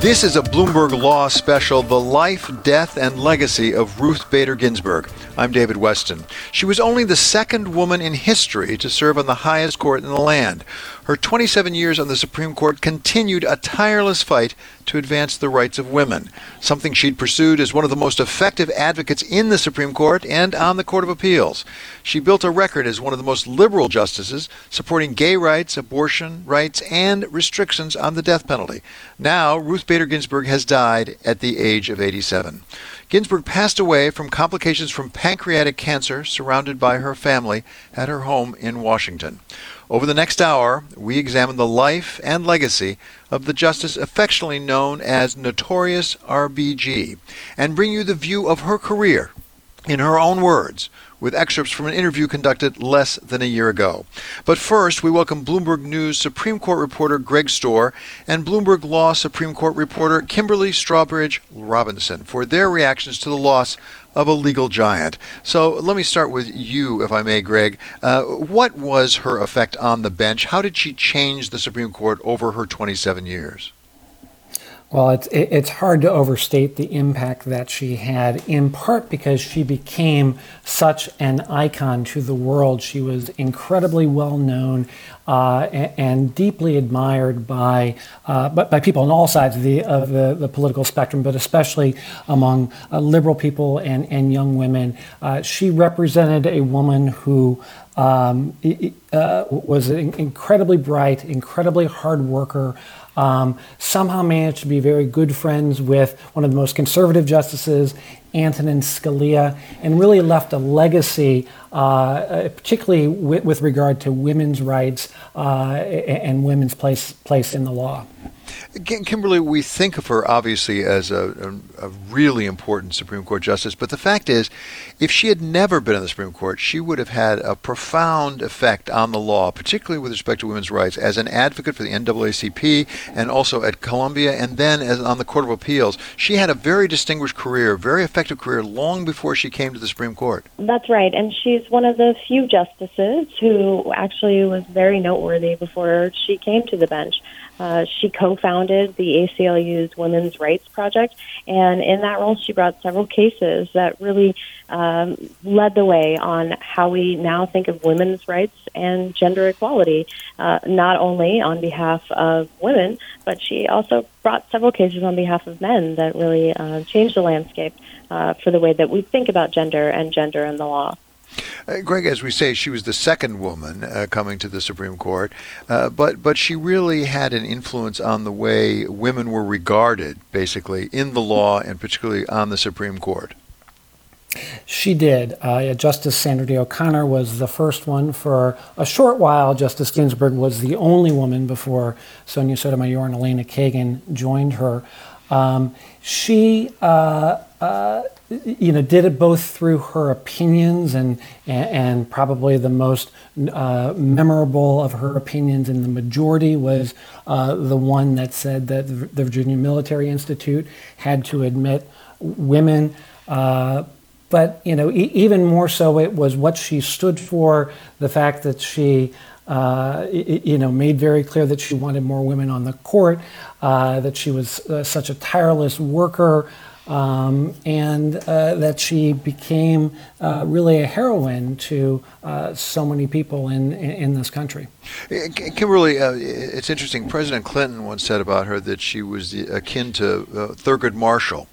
This is a Bloomberg Law special, The Life, Death, and Legacy of Ruth Bader Ginsburg. I'm David Westin. She was only the second woman in history to serve on the highest court in the land. Her 27 years on the Supreme Court continued a tireless fight to advance the rights of women, something she'd pursued as one of the most effective advocates in the Supreme Court and on the Court of Appeals. She built a record as one of the most liberal justices, supporting gay rights, abortion rights, and restrictions on the death penalty. Now, Ruth Bader Ginsburg has died at the age of 87. Ginsburg passed away from complications from pancreatic cancer, surrounded by her family at her home in Washington. Over the next hour, we examine the life and legacy of the justice affectionately known as Notorious RBG and bring you the view of her career in her own words with excerpts from an interview conducted less than a year ago. But first, we welcome Bloomberg News Supreme Court reporter Greg Stohr and Bloomberg Law Supreme Court reporter Kimberly Strawbridge Robinson for their reactions to the loss of a legal giant. So let me start with you, if I may, Greg. Uh, what was her effect on the bench? How did she change the Supreme Court over her 27 years? Well, it's it's hard to overstate the impact that she had. In part because she became such an icon to the world. She was incredibly well known uh, and, and, deeply admired by uh, by people on all sides of the of the, the political spectrum, but especially among uh, liberal people and and young women. Uh, she represented a woman who. Um, uh, was incredibly bright, incredibly hard worker, um, somehow managed to be very good friends with one of the most conservative justices, Antonin Scalia, and really left a legacy, uh, uh particularly with, with, regard to women's rights uh, and women's place, place in the law. Kimberly, we think of her obviously as a, a, a, really important Supreme Court justice, but the fact is, if she had never been in the Supreme Court, she would have had a profound effect on the law, particularly with respect to women's rights, as an advocate for the NAACP and also at Columbia and then as on the Court of Appeals. She had a very distinguished career, very effective career, long before she came to the Supreme Court. That's right, and she's one of the few justices who actually was very noteworthy before she came to the bench. Uh, she co-founded the ACLU's Women's Rights Project, and in that role, she brought several cases that really um, led the way on how we now think of women's rights and gender equality, uh, not only on behalf of women, but she also brought several cases on behalf of men that really uh, changed the landscape uh, for the way that we think about gender and gender in the law. Uh, Greg, as we say, she was the second woman uh, coming to the Supreme Court, uh, but but she really had an influence on the way women were regarded, basically in the law and particularly on the Supreme Court. She did. Uh, Justice Sandra Day O'Connor was the first one for a short while. Justice Ginsburg was the only woman before Sonia Sotomayor and Elena Kagan joined her. Um, she uh, uh, you know, did it both through her opinions and and, and probably the most uh, memorable of her opinions in the majority was uh, the one that said that the Virginia Military Institute had to admit women. Uh, but you know, e- even more so, it was what she stood for. The fact that she uh, you know, made very clear that she wanted more women on the court, uh, that she was uh, such a tireless worker, um, and uh, that she became uh, really a heroine to uh, so many people in, in, this country. Kimberly, it's interesting. President Clinton once said about her that she was akin to Thurgood Marshall.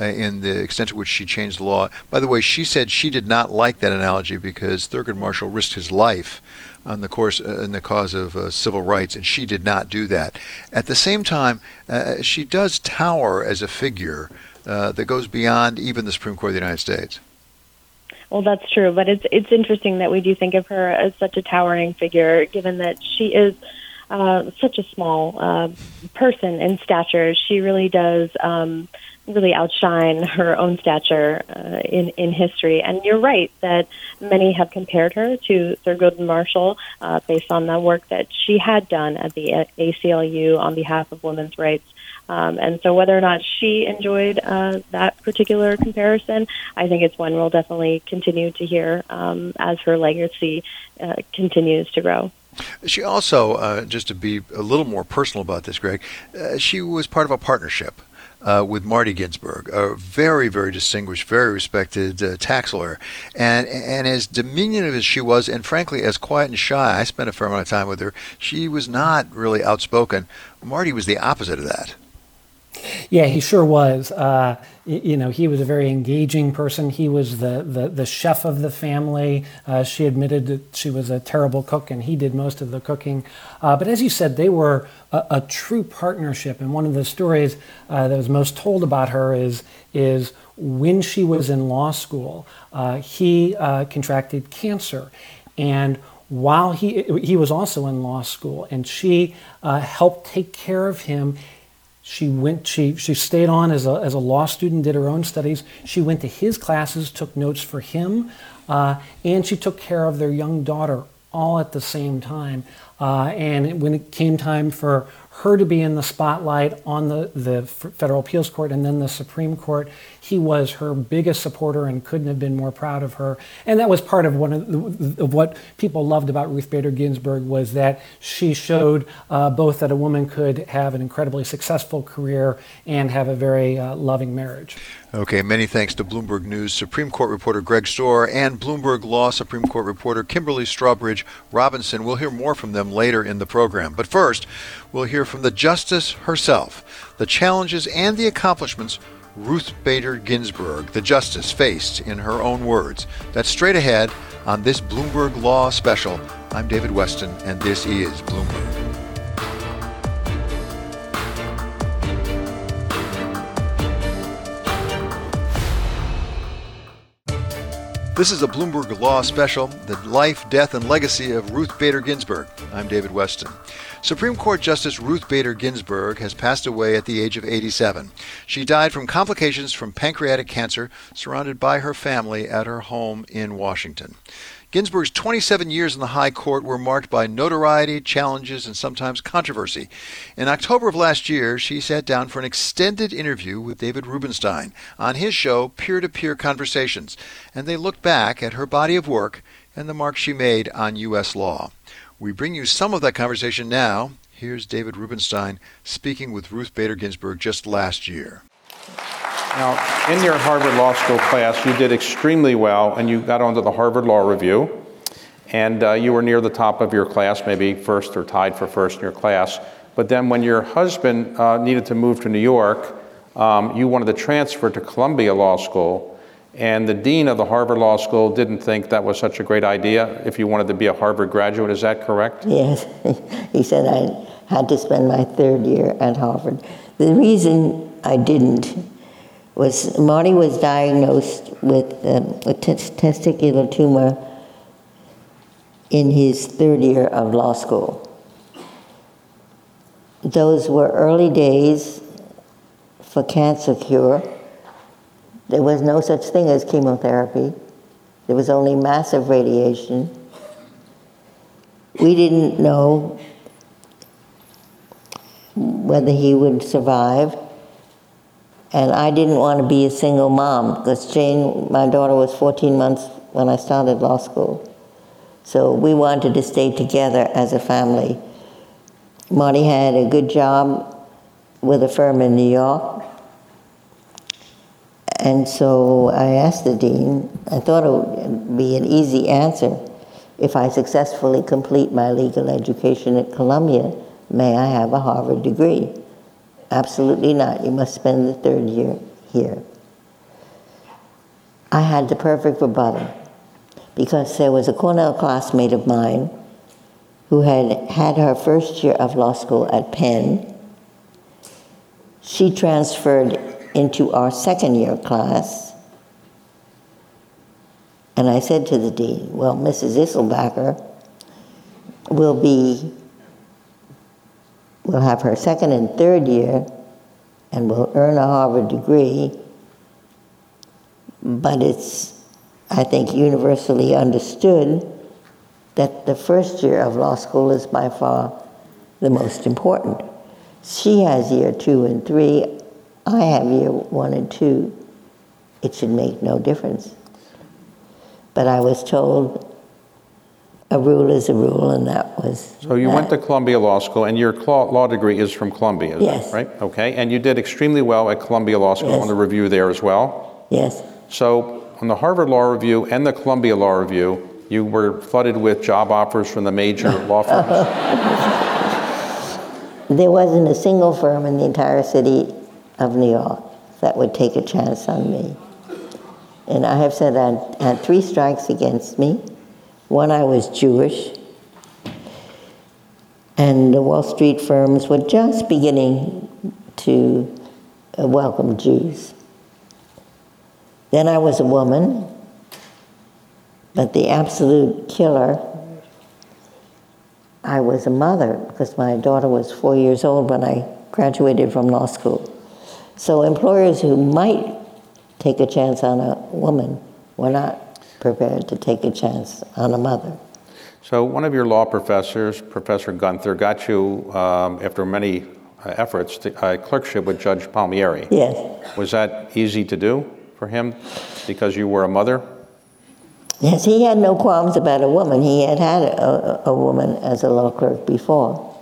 In the extent to which she changed the law. By the way, she said she did not like that analogy because Thurgood Marshall risked his life on the course uh, in the cause of uh, civil rights, and she did not do that. At the same time, uh, she does tower as a figure uh, that goes beyond even the Supreme Court of the United States. Well, that's true, but it's it's interesting that we do think of her as such a towering figure, given that she is uh, such a small uh, person in stature. She really does um, really outshine her own stature uh, in in history. And you're right that many have compared her to Thurgood Marshall uh, based on the work that she had done at the ACLU on behalf of women's rights. Um, and so, whether or not she enjoyed uh, that particular comparison, I think it's one we'll definitely continue to hear um, as her legacy uh, continues to grow. She also, uh, just to be a little more personal about this, Greg, uh, she was part of a partnership. Uh, with Marty Ginsburg, a very, very distinguished, very respected uh, tax lawyer, and and as diminutive as she was, and frankly as quiet and shy, I spent a fair amount of time with her. She was not really outspoken. Marty was the opposite of that. Yeah, he sure was. Uh, you know, he was a very engaging person. He was the, the, the chef of the family. Uh, she admitted that she was a terrible cook, and he did most of the cooking. Uh, but as you said, they were a, a, true partnership. And one of the stories uh, that was most told about her is is when she was in law school, uh, he uh, contracted cancer, and while he he was also in law school, and she helped take care of him she went. She she stayed on as a as a law student, did her own studies. She went to his classes, took notes for him, uh, and she took care of their young daughter all at the same time. Uh, and when it came time for her to be in the spotlight on the, the federal appeals court and then the Supreme Court. He was her biggest supporter and couldn't have been more proud of her. And that was part of one of, the, of what people loved about Ruth Bader Ginsburg was that she showed uh, both that a woman could have an incredibly successful career and have a very uh, loving marriage. Okay, many thanks to Bloomberg News Supreme Court reporter Greg Stohr and Bloomberg Law Supreme Court reporter Kimberly Strawbridge Robinson. We'll hear more from them later in the program. But first, we'll hear from the Justice herself, the challenges and the accomplishments Ruth Bader Ginsburg, the Justice, faced in her own words. That's straight ahead on this Bloomberg Law special. I'm David Westin, and this is Bloomberg. This is a Bloomberg Law special, The Life, Death, and Legacy of Ruth Bader Ginsburg. I'm David Westin. Supreme Court Justice Ruth Bader Ginsburg has passed away at the age of 87. She died from complications from pancreatic cancer, surrounded by her family at her home in Washington. Ginsburg's 27 years in the High Court were marked by notoriety, challenges, and sometimes controversy. In October of last year, she sat down for an extended interview with David Rubenstein on his show Peer to Peer Conversations, and they looked back at her body of work and the mark she made on U.S. law. We bring you some of that conversation now. Here's David Rubenstein speaking with Ruth Bader Ginsburg just last year. Now, in your Harvard Law School class, you did extremely well and you got onto the Harvard Law Review. And uh, you were near the top of your class, maybe first or tied for first in your class. But then, when your husband uh, needed to move to New York, um, you wanted to transfer to Columbia Law School. And the dean of the Harvard Law School didn't think that was such a great idea if you wanted to be a Harvard graduate. Is that correct? Yes. he said I had to spend my third year at Harvard. The reason I didn't was Marty was diagnosed with um, a t- testicular tumor in his third year of law school. Those were early days for cancer cure. There was no such thing as chemotherapy. There was only massive radiation. We didn't know whether he would survive. And I didn't want to be a single mom because Jane, my daughter, was 14 months when I started law school. So we wanted to stay together as a family. Marty had a good job with a firm in New York. And so I asked the dean, I thought it would be an easy answer. If I successfully complete my legal education at Columbia, may I have a Harvard degree? Absolutely not. You must spend the third year here. I had the perfect rebuttal because there was a Cornell classmate of mine who had had her first year of law school at Penn. She transferred into our second year class. And I said to the dean, Well, Mrs. Isselbacher will be will have her second and third year and will earn a Harvard degree, but it's, I think, universally understood that the first year of law school is by far the most important. She has year two and three, I have year one and two. It should make no difference. But I was told a rule is a rule, and that was. So you went to. Columbia Law School, and your law degree is from Columbia, is that Yes. right? Okay, and you did extremely well at Columbia Law School Yes. on the review there as well. Yes, So on the Harvard Law Review and the Columbia Law Review, you were flooded with job offers from the major law firms. there wasn't a single firm in the entire city of New York that would take a chance on me. And I have said I had three strikes against me. One, I was Jewish, and the Wall Street firms were just beginning to uh, welcome Jews. Then I was a woman, but the absolute killer, I was a mother because my daughter was four years old when I graduated from law school. So employers who might take a chance on a woman were not prepared to take a chance on a mother. So one of your law professors, Professor Gunther, got you, um, after many uh, efforts, to, a clerkship with Judge Palmieri. Yes, Was that easy to do for him because you were a mother? yes, he had no qualms about a woman. He had had a, a a woman as a law clerk before,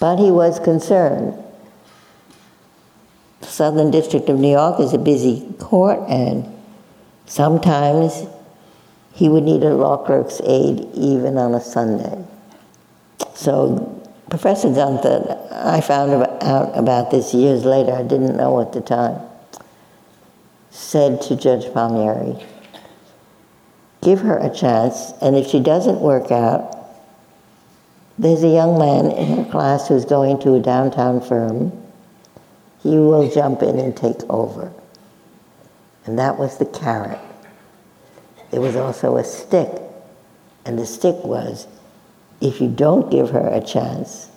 but he was concerned. The Southern District of New York is a busy court, and sometimes he would need a law clerk's aid even on a Sunday. So Professor Gunther, I found out about this years later, I didn't know at the time, said to Judge Palmieri, give her a chance, and if she doesn't work out, there's a young man in her class who's going to a downtown firm. He will jump in and take over. And that was the carrot. There was also a stick, and the stick was if you don't give her a chance,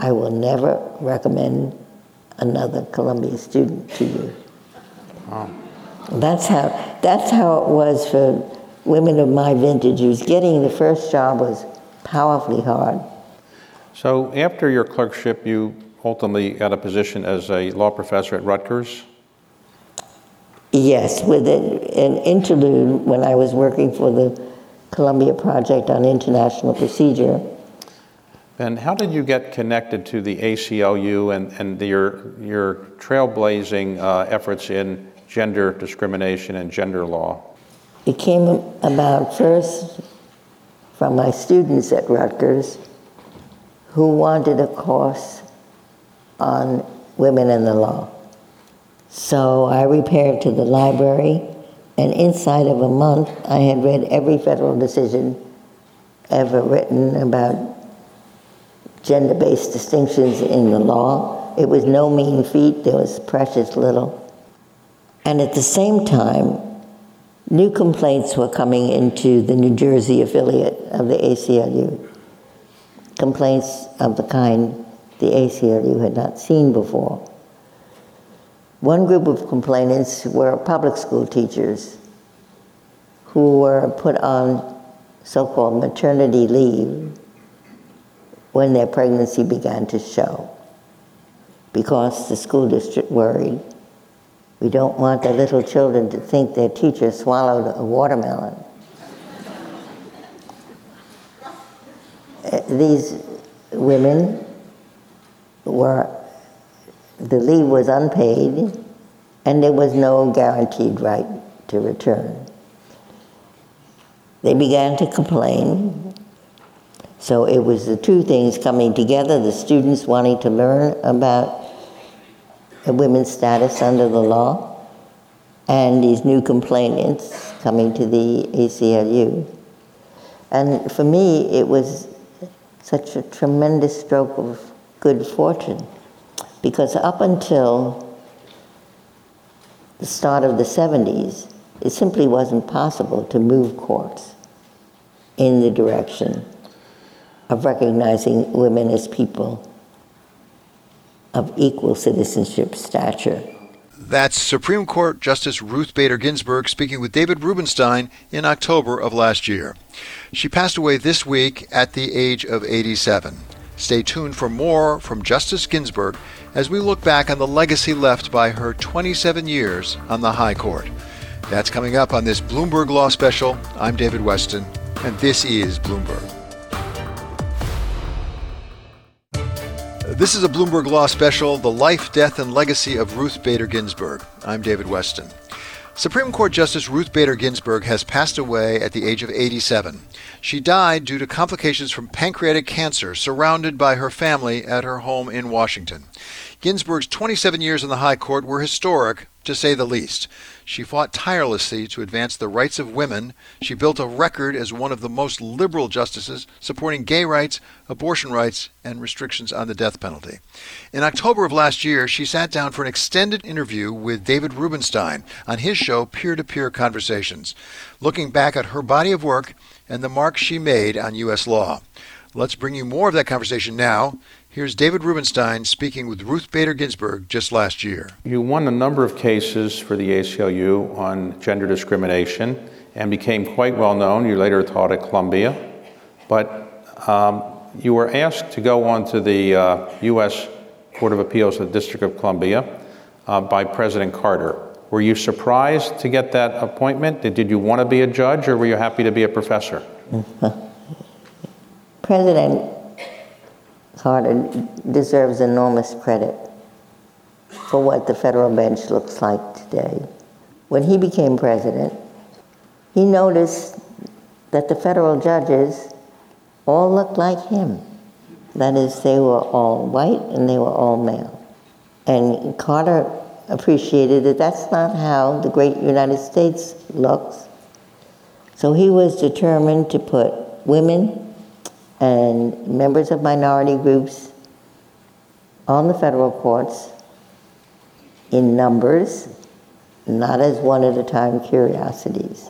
I will never recommend another Columbia student to you. That's how, that's how it was for women of my vintage, who's getting the first job was powerfully hard. So after your clerkship, you ultimately got a position as a law professor at Rutgers? Yes, with an interlude when I was working for the Columbia Project on International Procedure. And how did you get connected to the ACLU and, and your, your trailblazing uh, efforts in gender discrimination and gender law? It came about first from my students at Rutgers who wanted a course on women in the law. So I repaired to the library, and inside of a month, I had read every federal decision ever written about gender based distinctions in the law. It was no mean feat, there was precious little. And at the same time, new complaints were coming into the New Jersey affiliate of the ACLU. Complaints of the kind the ACLU had not seen before. One group of complainants were public school teachers who were put on so called maternity leave when their pregnancy began to show because the school district worried we don't want the little children to think their teacher swallowed a watermelon. Uh, These women were, the leave was unpaid and there was no guaranteed right to return. They began to complain. So it was the two things coming together the students wanting to learn about women's status under the law, and these new complainants coming to the ACLU. And for me, it was such a tremendous stroke of good fortune, because up until the start of the 70s, it simply wasn't possible to move courts in the direction of recognizing women as people of equal citizenship stature. That's Supreme Court Justice Ruth Bader Ginsburg speaking with David Rubenstein in October of last year. She passed away this week at the age of 87. Stay tuned for more from Justice Ginsburg as we look back on the legacy left by her 27 years on the High Court. That's coming up on this Bloomberg Law Special. I'm David Westin. and this is Bloomberg. This is a Bloomberg Law special The Life, Death, and Legacy of Ruth Bader Ginsburg. I'm David Westin. Supreme Court Justice Ruth Bader Ginsburg has passed away at the age of 87. She died due to complications from pancreatic cancer, surrounded by her family at her home in Washington. Ginsburg's 27 years in the High Court were historic, to say the least. She fought tirelessly to advance the rights of women. She built a record as one of the most liberal justices, supporting gay rights, abortion rights, and restrictions on the death penalty. In October of last year, she sat down for an extended interview with David Rubenstein on his show Peer to Peer Conversations, looking back at her body of work and the mark she made on U.S. law. Let's bring you more of that conversation now. Here's David Rubenstein speaking with Ruth Bader Ginsburg just last year. You won a number of cases for the ACLU on gender discrimination and became quite well known. You later taught at Columbia, but um, you were asked to go on to the uh, U.S. Court of Appeals of the District of Columbia uh, by President Carter. Were you surprised to get that appointment? Did, did you want to be a judge or were you happy to be a professor? President Carter deserves enormous credit for what the federal bench looks like today. When he became president, he noticed that the federal judges all looked like him. That is, they were all white and they were all male. And Carter appreciated that that's not how the great United States looks. So he was determined to put women and members of minority groups on the federal courts in numbers, not as one at a time curiosities.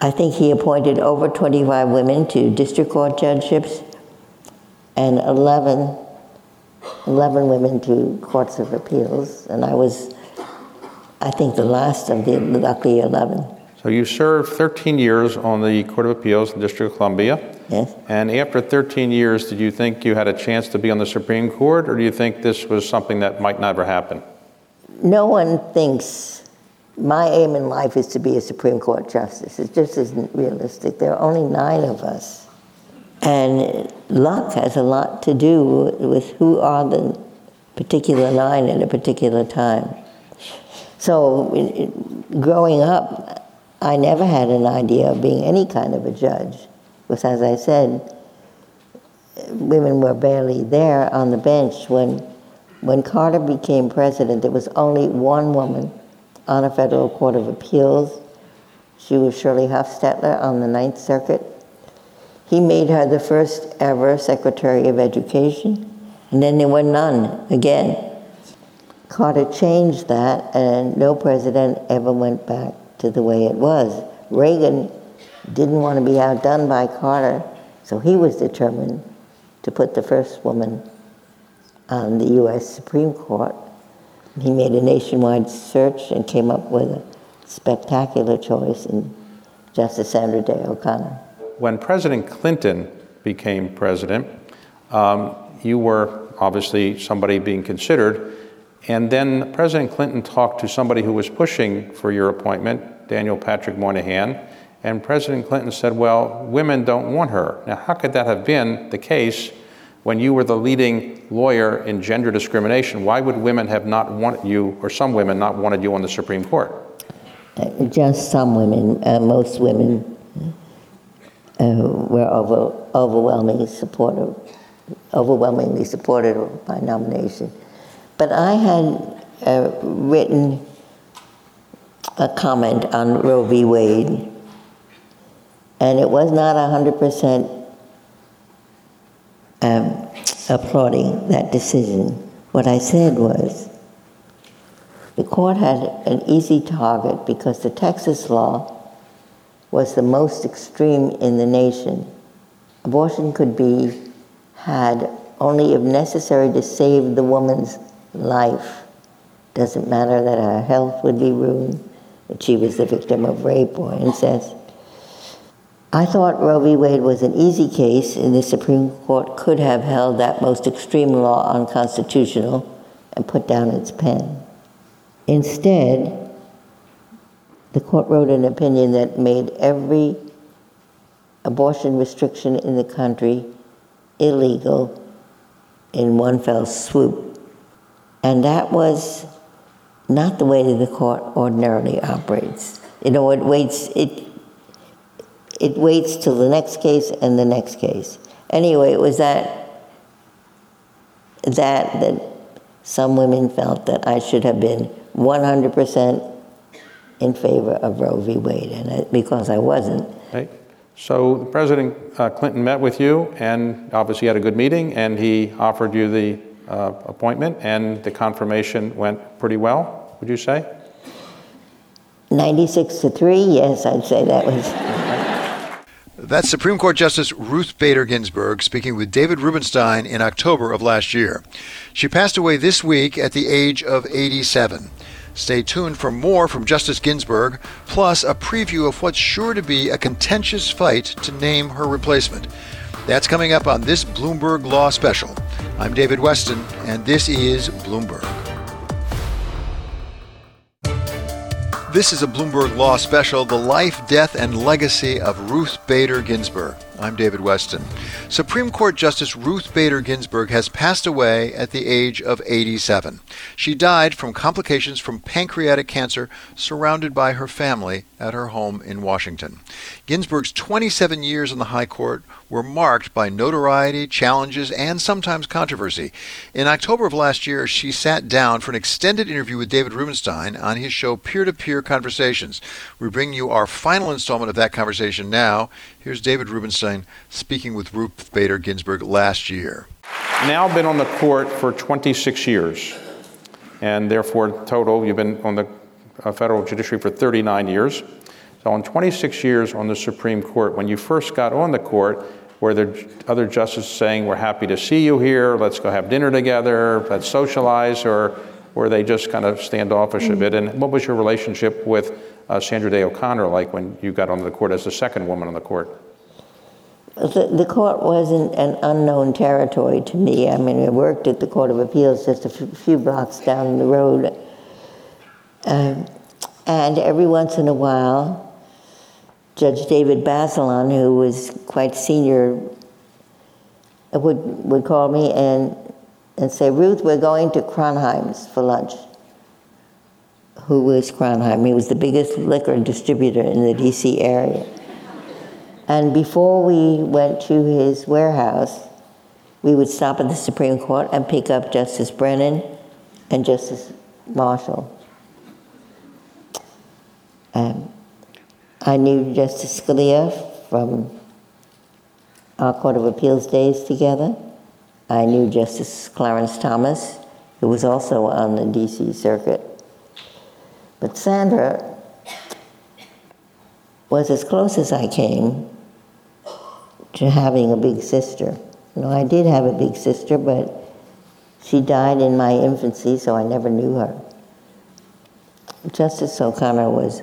I think he appointed over 25 women to district court judgeships and 11, 11 women to courts of appeals. And I was, I think, the last of the lucky 11. So you served 13 years on the Court of Appeals in the District of Columbia. Yes. And after 13 years, did you think you had a chance to be on the Supreme Court, or do you think this was something that might never happen? No one thinks my aim in life is to be a Supreme Court justice. It just isn't realistic. There are only nine of us. And luck has a lot to do with who are the particular nine at a particular time. So, growing up, I never had an idea of being any kind of a judge. Because, as I said, women were barely there on the bench when, when Carter became president. There was only one woman on a federal court of appeals. She was Shirley Hufstedler on the Ninth Circuit. He made her the first ever Secretary of Education, and then there were none again. Carter changed that, and no president ever went back to the way it was. Reagan didn't want to be outdone by Carter, so he was determined to put the first woman on the U.S. Supreme Court. He made a nationwide search and came up with a spectacular choice in Justice Sandra Day O'Connor. When President Clinton became president, um, you were obviously somebody being considered. And then President Clinton talked to somebody who was pushing for your appointment, Daniel Patrick Moynihan, and President Clinton said, Well, women don't want her. Now, how could that have been the case when you were the leading lawyer in gender discrimination? Why would women have not wanted you, or some women not wanted you on the Supreme Court? Just some women, uh, most women uh, were over, overwhelmingly supportive, overwhelmingly supportive of my nomination. But I had uh, written a comment on Roe v. Wade, and it was not 100% um, applauding that decision. What I said was the court had an easy target because the Texas law was the most extreme in the nation. Abortion could be had only if necessary to save the woman's life. Doesn't matter that her health would be ruined, that she was the victim of rape or incest. I thought Roe v. Wade was an easy case, and the Supreme Court could have held that most extreme law unconstitutional and put down its pen. Instead, the court wrote an opinion that made every abortion restriction in the country illegal in one fell swoop. And that was not the way that the court ordinarily operates. You know, it waits, it, it waits till the next case and the next case. Anyway, it was that, that, that some women felt that I should have been 100% in favor of Roe v. Wade, and it, because I wasn't, Okay. So President uh, Clinton met with you and obviously had a good meeting and he offered you the uh, appointment and the confirmation went pretty well, would you say? 96 to 3, yes, I'd say that was. That's Supreme Court Justice Ruth Bader Ginsburg speaking with David Rubenstein in October of last year. She passed away this week at the age of 87. Stay tuned for more from Justice Ginsburg, plus a preview of what's sure to be a contentious fight to name her replacement. That's coming up on this Bloomberg Law Special. I'm David Westin, and this is Bloomberg. This is a Bloomberg Law Special The Life, Death, and Legacy of Ruth Bader Ginsburg. I'm David Westin. Supreme Court Justice Ruth Bader Ginsburg has passed away at the age of 87. She died from complications from pancreatic cancer, surrounded by her family at her home in Washington. Ginsburg's 27 years on the High Court were marked by notoriety, challenges, and sometimes controversy. In October of last year, she sat down for an extended interview with David Rubenstein on his show Peer to Peer Conversations. We bring you our final installment of that conversation now. Here's David Rubenstein speaking with Ruth Bader Ginsburg last year. Now been on the court for 26 years, and therefore total you've been on the uh, federal judiciary for 39 years. So in 26 years on the Supreme Court, when you first got on the court, were there other justices saying, "We're happy to see you here. Let's go have dinner together. Let's socialize," or were they just kind of standoffish a bit? And what was your relationship with uh, Sandra Day O'Connor like when you got onto the court as the second woman on the court? The, the court wasn't an unknown territory to me. I mean, I worked at the Court of Appeals just a few, few blocks down the road. Um, and every once in a while, Judge David Bazelon, who was quite senior, would, would call me and, and say, Ruth, we're going to Kronheim's for lunch. Who was Kronheim? He was the biggest liquor distributor in the DC area. And before we went to his warehouse, we would stop at the Supreme Court and pick up Justice Brennan and Justice Marshall. Um, I knew Justice Scalia from our Court of Appeals days together. I knew Justice Clarence Thomas, who was also on the DC circuit. But Sandra was as close as I came to having a big sister. You know, I did have a big sister, but she died in my infancy, so I never knew her. Justice O'Connor was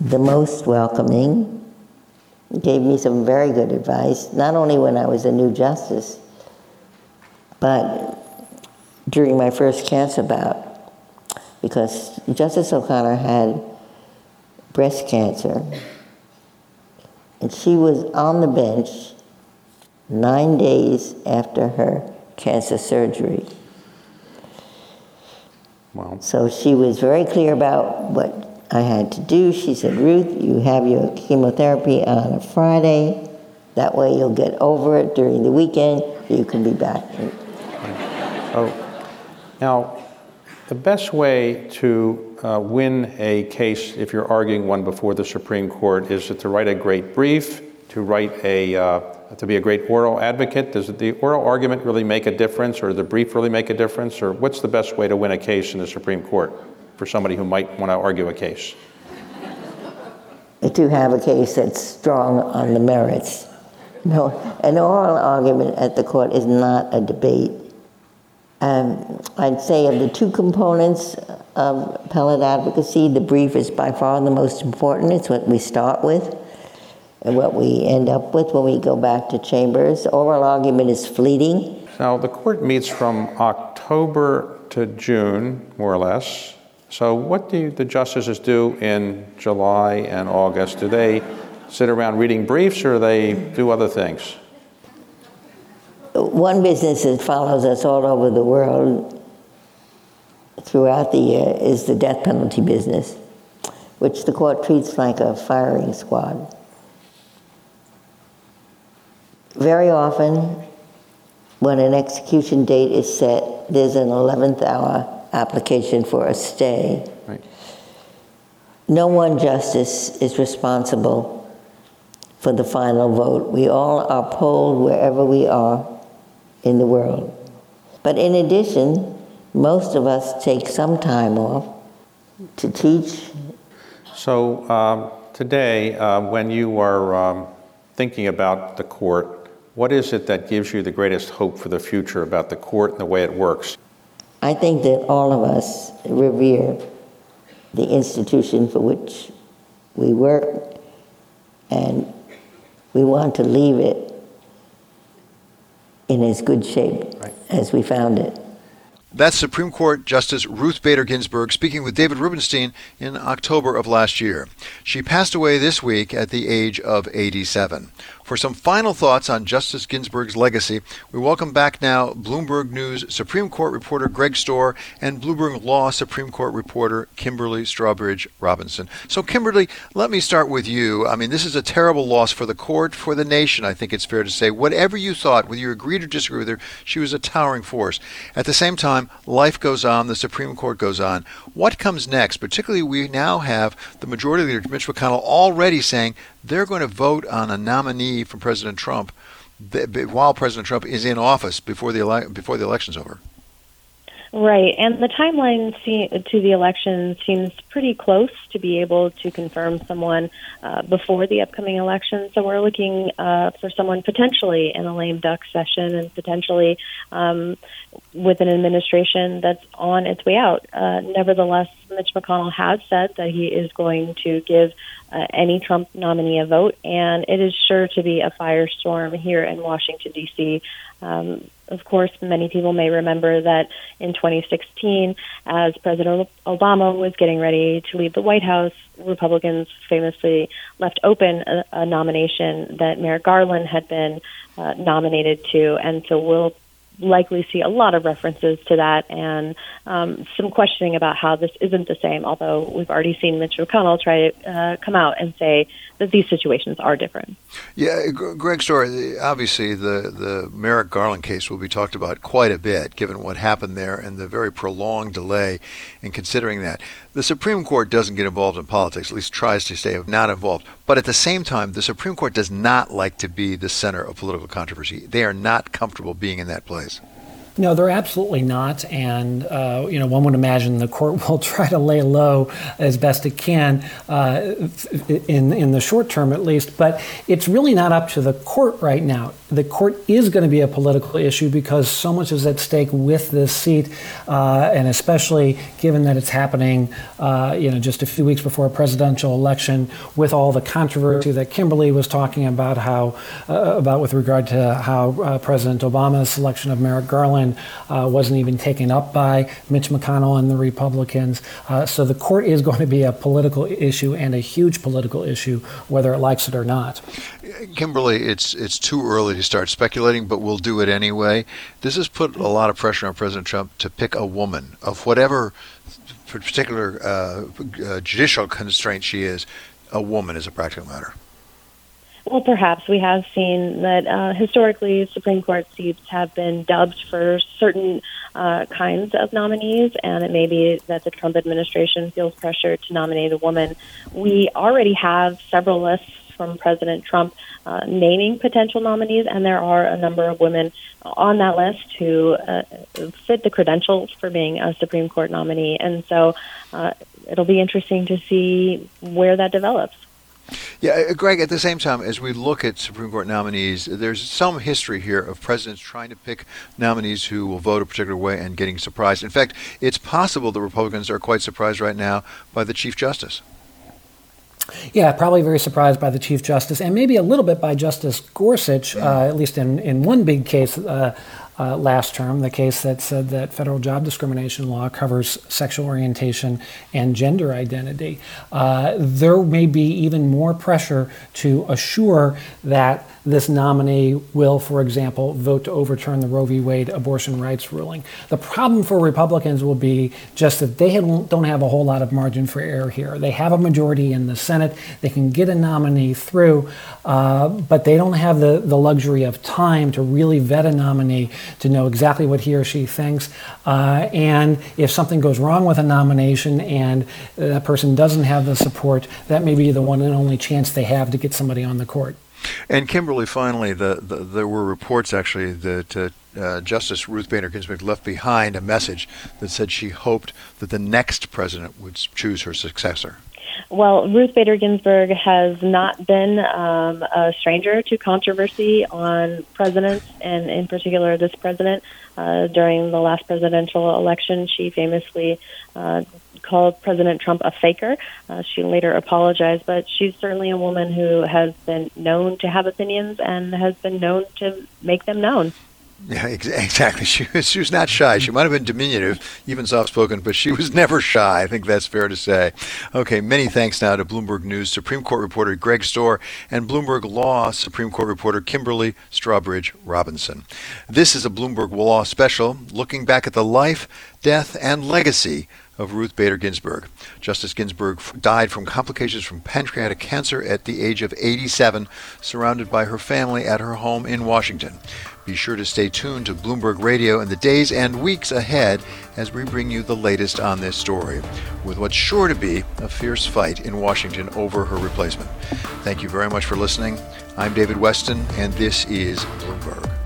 the most welcoming, gave me some very good advice, not only when I was a new justice, but during my first cancer bout, because Justice O'Connor had breast cancer, and she was on the bench nine days after her cancer surgery. Wow. So she was very clear about what I had to do. She said, Ruth, you have your chemotherapy on a Friday. That way you'll get over it during the weekend. You can be back. Oh, now, the best way to uh, win a case, if you're arguing one before the Supreme Court, is to write a great brief, to write a, uh, to be a great oral advocate. Does the oral argument really make a difference, or the brief really make a difference, or what's the best way to win a case in the Supreme Court for somebody who might want to argue a case? To have a case that's strong on the merits. No, an oral argument at the court is not a debate. Um, I'd say of the two components of appellate advocacy, the brief is by far the most important. It's what we start with and what we end up with when we go back to chambers. Oral argument is fleeting. Now, the court meets from October to June, more or less. So, what do the justices do in July and August? Do they sit around reading briefs or they do other things? One business that follows us all over the world throughout the year is the death penalty business, which the court treats like a firing squad. Very often, when an execution date is set, there's an 11th hour application for a stay. Right. No one justice is responsible for the final vote. We all are polled wherever we are in the world. But in addition, most of us take some time off to teach. So um, today, uh, when you are um, thinking about the court, what is it that gives you the greatest hope for the future about the court and the way it works? I think that all of us revere the institution for which we work, and we want to leave it in as good shape Right. as we found it. That's Supreme Court Justice Ruth Bader Ginsburg speaking with David Rubenstein in October of last year. She passed away this week at the age of 87. For some final thoughts on Justice Ginsburg's legacy, we welcome back now Bloomberg News Supreme Court reporter Greg Stohr and Bloomberg Law Supreme Court reporter Kimberly Strawbridge Robinson. So, Kimberly, let me start with you. I mean, this is a terrible loss for the court, for the nation, I think it's fair to say. Whatever you thought, whether you agreed or disagree with her, she was a towering force. At the same time, life goes on, the Supreme Court goes on. What comes next? Particularly, we now have the majority leader, Mitch McConnell, already saying they're going to vote on a nominee from President Trump while President Trump is in office before the ele- before the election's over. Right, and the timeline to the election seems pretty close to be able to confirm someone uh, before the upcoming election. So we're looking uh, for someone potentially in a lame duck session and potentially um, with an administration that's on its way out. Uh, nevertheless, Mitch McConnell has said that he is going to give uh, any Trump nominee a vote, and it is sure to be a firestorm here in Washington, D.C. Um, of course, many people may remember that in 2016, as President Obama was getting ready to leave the White House, Republicans famously left open a, a nomination that Merrick Garland had been uh, nominated to, and so we'll likely see a lot of references to that and um, some questioning about how this isn't the same, although we've already seen Mitch McConnell try to uh, come out and say that these situations are different. Yeah, Greg Stohr, obviously the, the Merrick Garland case will be talked about quite a bit given what happened there and the very prolonged delay in considering that. The Supreme Court doesn't get involved in politics, at least tries to stay not involved. But at the same time, the Supreme Court does not like to be the center of political controversy. They are not comfortable being in that place. No, they're absolutely not. And, uh, you know, one would imagine the court will try to lay low as best it can uh, in, in the short term, at least. But it's really not up to the court right now. The court is going to be a political issue because so much is at stake with this seat, uh, and especially given that it's happening, uh, you know, just a few weeks before a presidential election, with all the controversy that Kimberly was talking about, how uh, about with regard to how uh, President Obama's selection of Merrick Garland uh, wasn't even taken up by Mitch McConnell and the Republicans. Uh, so the court is going to be a political issue and a huge political issue, whether it likes it or not. Kimberly, it's it's too early to start speculating, but we'll do it anyway. This has put a lot of pressure on President Trump to pick a woman of whatever particular uh, uh, judicial constraint she is. A woman is a practical matter. Well, perhaps we have seen that uh, historically Supreme Court seats have been dubbed for certain uh, kinds of nominees, and it may be that the Trump administration feels pressure to nominate a woman. We already have several lists from President Trump uh, naming potential nominees, and there are a number of women on that list who uh, fit the credentials for being a Supreme Court nominee. And so uh, it'll be interesting to see where that develops. Yeah, uh, Greg, at the same time, as we look at Supreme Court nominees, there's some history here of presidents trying to pick nominees who will vote a particular way and getting surprised. In fact, it's possible the Republicans are quite surprised right now by the Chief Justice. Yeah, probably very surprised by the Chief Justice and maybe a little bit by Justice Gorsuch, uh, at least in, in one big case. Uh, uh, last term, the case that said that federal job discrimination law covers sexual orientation and gender identity. Uh, there may be even more pressure to assure that this nominee will, for example, vote to overturn the Roe v. Wade abortion rights ruling. The problem for Republicans will be just that they don't have a whole lot of margin for error here. They have a majority in the Senate, they can get a nominee through, uh, but they don't have the, the luxury of time to really vet a nominee to know exactly what he or she thinks. Uh, and if something goes wrong with a nomination and that person doesn't have the support, that may be the one and only chance they have to get somebody on the court. And Kimberly, finally, the, the, there were reports actually that uh, uh, Justice Ruth Bader Ginsburg left behind a message that said she hoped that the next president would choose her successor. Well, Ruth Bader Ginsburg has not been um, a stranger to controversy on presidents, and in particular this president. Uh, during the last presidential election, she famously uh, called President Trump a faker. Uh, she later apologized, but she's certainly a woman who has been known to have opinions and has been known to make them known. Yeah, exactly. She was, she was not shy. She might have been diminutive, even soft spoken, but she was never shy. I think that's fair to say. Okay, many thanks now to Bloomberg News Supreme Court reporter Greg Stohr and Bloomberg Law Supreme Court reporter Kimberly Strawbridge Robinson. This is a Bloomberg Law special looking back at the life, death, and legacy of Ruth Bader Ginsburg. Justice Ginsburg died from complications from pancreatic cancer at the age of 87, surrounded by her family at her home in Washington. Be sure to stay tuned to Bloomberg Radio in the days and weeks ahead as we bring you the latest on this story, with what's sure to be a fierce fight in Washington over her replacement. Thank you very much for listening. I'm David Westin, and this is Bloomberg.